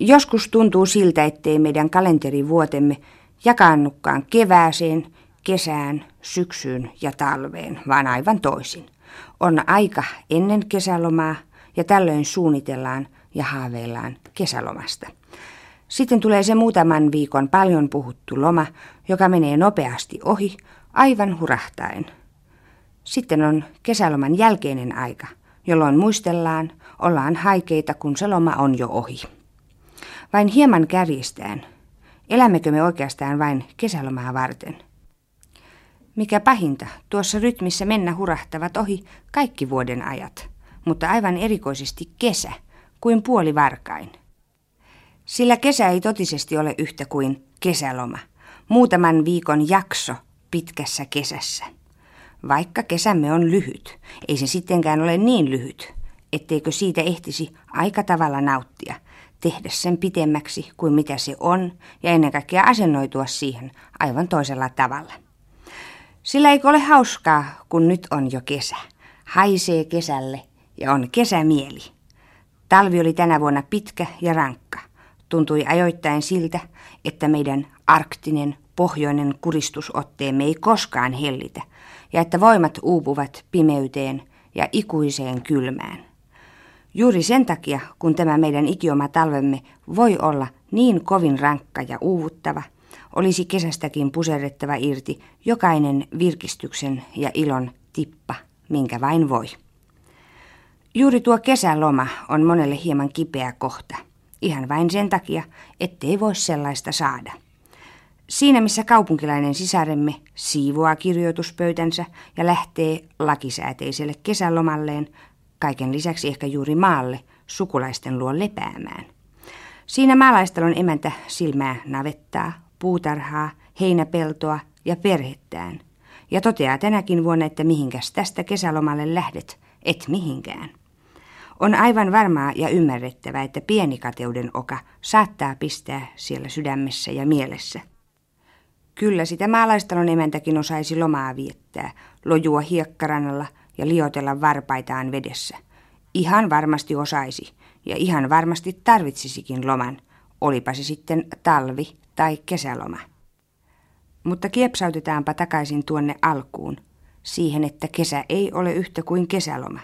Joskus tuntuu siltä, ettei meidän kalenterivuotemme jakaannukkaan kevääseen, kesään, syksyyn ja talveen, vaan aivan toisin. On aika ennen kesälomaa ja tällöin suunnitellaan ja haaveillaan kesälomasta. Sitten tulee se muutaman viikon paljon puhuttu loma, joka menee nopeasti ohi, aivan hurahtaen. Sitten on kesäloman jälkeinen aika, jolloin muistellaan, ollaan haikeita, kun se loma on jo ohi. Vain hieman kärjistään. Elämmekö me oikeastaan vain kesälomaa varten? Mikä pahinta, tuossa rytmissä mennä hurahtavat ohi kaikki vuoden ajat, mutta aivan erikoisesti kesä, kuin puoli varkain. Sillä kesä ei totisesti ole yhtä kuin kesäloma, muutaman viikon jakso pitkässä kesässä. Vaikka kesämme on lyhyt, ei se sittenkään ole niin lyhyt, etteikö siitä ehtisi aika tavalla nauttia, tehdä sen pitemmäksi kuin mitä se on ja ennen kaikkea asennoitua siihen aivan toisella tavalla. Sillä eikö ole hauskaa, kun nyt on jo kesä. Haisee kesälle ja on kesämieli. Talvi oli tänä vuonna pitkä ja rankka. Tuntui ajoittain siltä, että meidän arktinen pohjoinen kuristusotteemme ei koskaan hellitä, ja että voimat uupuvat pimeyteen ja ikuiseen kylmään. Juuri sen takia, kun tämä meidän ikioma talvemme voi olla niin kovin rankka ja uuvuttava, olisi kesästäkin puserrettava irti jokainen virkistyksen ja ilon tippa, minkä vain voi. Juuri tuo kesäloma on monelle hieman kipeä kohta, ihan vain sen takia, ettei voi sellaista saada. Siinä missä kaupunkilainen sisaremme siivoaa kirjoituspöytänsä ja lähtee lakisääteiselle kesälomalleen, kaiken lisäksi ehkä juuri maalle, sukulaisten luo lepäämään. Siinä maalaistalon emäntä silmää navettaa, puutarhaa, heinäpeltoa ja perhettään. Ja toteaa tänäkin vuonna, että mihinkäs tästä kesälomalle lähdet, et mihinkään. On aivan varmaa ja ymmärrettävää, että pieni kateuden oka saattaa pistää siellä sydämessä ja mielessä. Kyllä sitä maalaistalon emäntäkin osaisi lomaa viettää, lojua hiekkarannalla ja liotella varpaitaan vedessä. Ihan varmasti osaisi ja ihan varmasti tarvitsisikin loman, olipa se sitten talvi tai kesäloma. Mutta kiepsautetaanpa takaisin tuonne alkuun, siihen, että kesä ei ole yhtä kuin kesäloma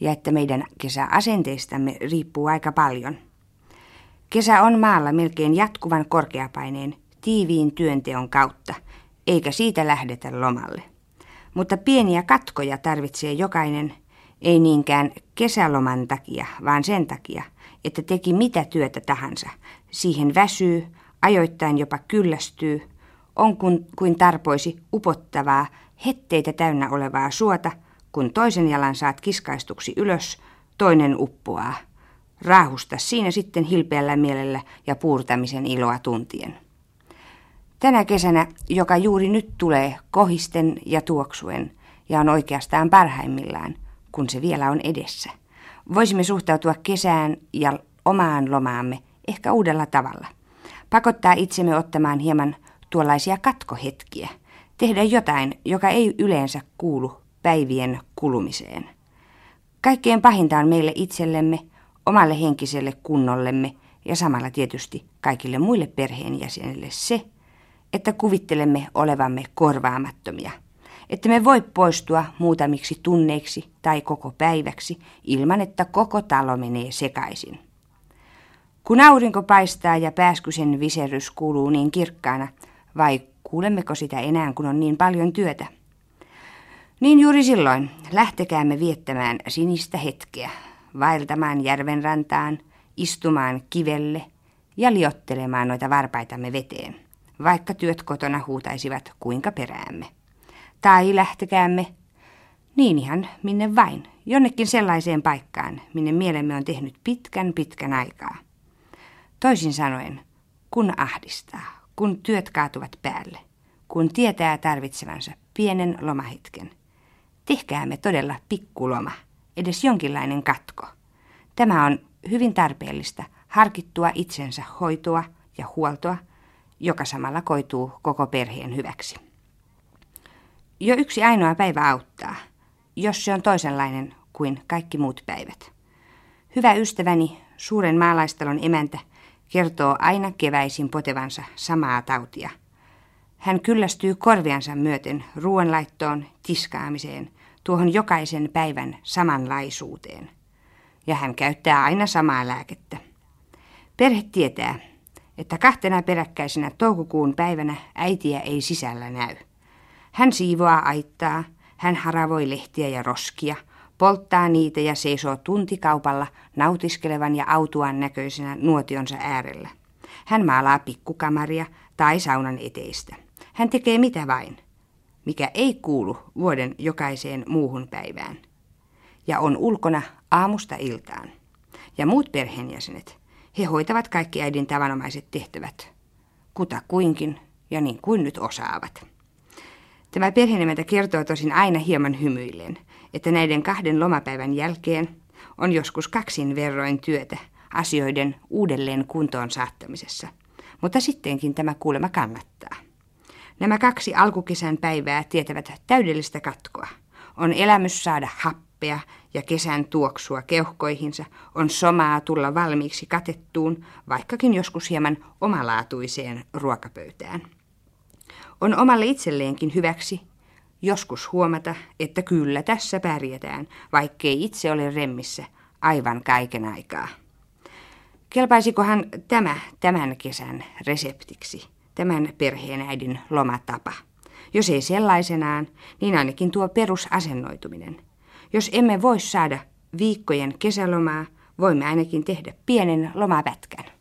ja että meidän kesäasenteistamme riippuu aika paljon. Kesä on maalla melkein jatkuvan korkeapaineen, tiiviin työnteon kautta, eikä siitä lähdetä lomalle. Mutta pieniä katkoja tarvitsee jokainen, ei niinkään kesäloman takia, vaan sen takia, että teki mitä työtä tahansa. Siihen väsyy, ajoittain jopa kyllästyy, on kuin, kuin tarpoisi upottavaa, hetteitä täynnä olevaa suota – kun toisen jalan saat kiskaistuksi ylös, toinen uppoaa. Raahusta siinä sitten hilpeällä mielellä ja puurtamisen iloa tuntien. Tänä kesänä, joka juuri nyt tulee kohisten ja tuoksuen ja on oikeastaan parhaimmillaan, kun se vielä on edessä, voisimme suhtautua kesään ja omaan lomaamme ehkä uudella tavalla. Pakottaa itsemme ottamaan hieman tuollaisia katkohetkiä, tehdä jotain, joka ei yleensä kuulu päivien kulumiseen. Kaikkein pahinta on meille itsellemme, omalle henkiselle kunnollemme ja samalla tietysti kaikille muille perheenjäsenille se, että kuvittelemme olevamme korvaamattomia, että me voi poistua muutamiksi tunneiksi tai koko päiväksi ilman, että koko talo menee sekaisin. Kun aurinko paistaa ja pääskysen viserys kuuluu niin kirkkaana, vai kuulemmeko sitä enää, kun on niin paljon työtä? Niin juuri silloin lähtekäämme viettämään sinistä hetkeä, vaeltamaan järvenrantaan, istumaan kivelle ja liottelemaan noita varpaitamme veteen, vaikka työt kotona huutaisivat kuinka peräämme. Tai lähtekäämme, niin ihan minne vain, jonnekin sellaiseen paikkaan, minne mielemme on tehnyt pitkän pitkän aikaa. Toisin sanoen, kun ahdistaa, kun työt kaatuvat päälle, kun tietää tarvitsevansa pienen lomahetken – Tehkäämme todella pikkuloma, edes jonkinlainen katko. Tämä on hyvin tarpeellista, harkittua itsensä hoitoa ja huoltoa, joka samalla koituu koko perheen hyväksi. Jo yksi ainoa päivä auttaa, jos se on toisenlainen kuin kaikki muut päivät. Hyvä ystäväni, suuren maalaistalon emäntä, kertoo aina keväisin potevansa samaa tautia. Hän kyllästyy korviansa myöten ruoanlaittoon, tiskaamiseen, tuohon jokaisen päivän samanlaisuuteen. Ja hän käyttää aina samaa lääkettä. Perhe tietää, että kahtena peräkkäisenä toukokuun päivänä äitiä ei sisällä näy. Hän siivoaa aittaa, hän haravoi lehtiä ja roskia, polttaa niitä ja seisoo tuntikaupalla nautiskelevan ja autuan näköisenä nuotionsa äärellä. Hän maalaa pikkukamaria tai saunan eteistä. Hän tekee mitä vain, mikä ei kuulu vuoden jokaiseen muuhun päivään. Ja on ulkona aamusta iltaan. Ja muut perheenjäsenet, he hoitavat kaikki äidin tavanomaiset tehtävät. Kuta kuinkin ja niin kuin nyt osaavat. Tämä perheenemäntä kertoo tosin aina hieman hymyillen, että näiden kahden lomapäivän jälkeen on joskus kaksin verroin työtä asioiden uudelleen kuntoon saattamisessa. Mutta sittenkin tämä kuulema kannattaa. Nämä kaksi alkukesän päivää tietävät täydellistä katkoa. On elämys saada happea ja kesän tuoksua keuhkoihinsa, on somaa tulla valmiiksi katettuun, vaikkakin joskus hieman omalaatuiseen ruokapöytään. On omalle itselleenkin hyväksi joskus huomata, että kyllä tässä pärjätään, vaikkei itse ole remmissä aivan kaiken aikaa. Kelpaisikohan tämä tämän kesän reseptiksi, tämän perheenäidin lomatapa? Jos ei sellaisenaan, niin ainakin tuo perusasennoituminen. Jos emme voi saada viikkojen kesälomaa, voimme ainakin tehdä pienen lomapätkän.